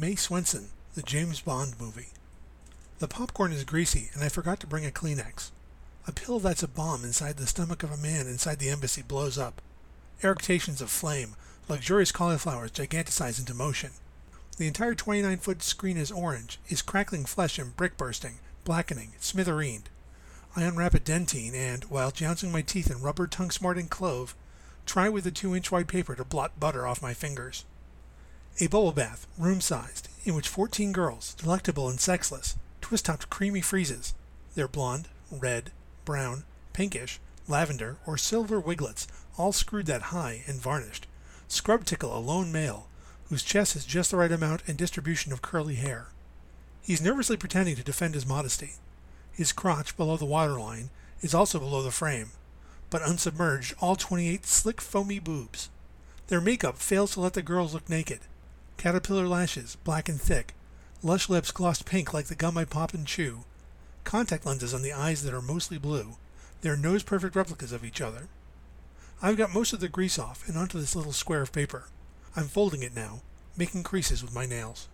May Swenson, the James Bond movie. The popcorn is greasy, and I forgot to bring a Kleenex. A pill that's a bomb inside the stomach of a man inside the embassy blows up. Eructations of flame, luxurious cauliflowers giganticize into motion. The entire 29 foot screen is orange, is crackling flesh and brick bursting, blackening, smithereened. I unwrap a Dentyne and, while jouncing my teeth in rubber tongue smarting clove, try with a two inch wide paper to blot butter off my fingers. A bubble bath, room sized, in which 14 girls, delectable and sexless, twist topped creamy freezes. They're blonde, red, brown, pinkish, lavender, or silver wiglets, all screwed that high and varnished. Scrub tickle a lone male, whose chest has just the right amount and distribution of curly hair. He's nervously pretending to defend his modesty. His crotch, below the waterline, is also below the frame, but unsubmerged all 28 slick foamy boobs. Their makeup fails to let the girls look naked. Caterpillar lashes, black and thick, lush lips glossed pink like the gum I pop and chew, contact lenses on the eyes that are mostly blue. They're nose perfect replicas of each other. I've got most of the grease off and onto this little square of paper. I'm folding it now, making creases with my nails.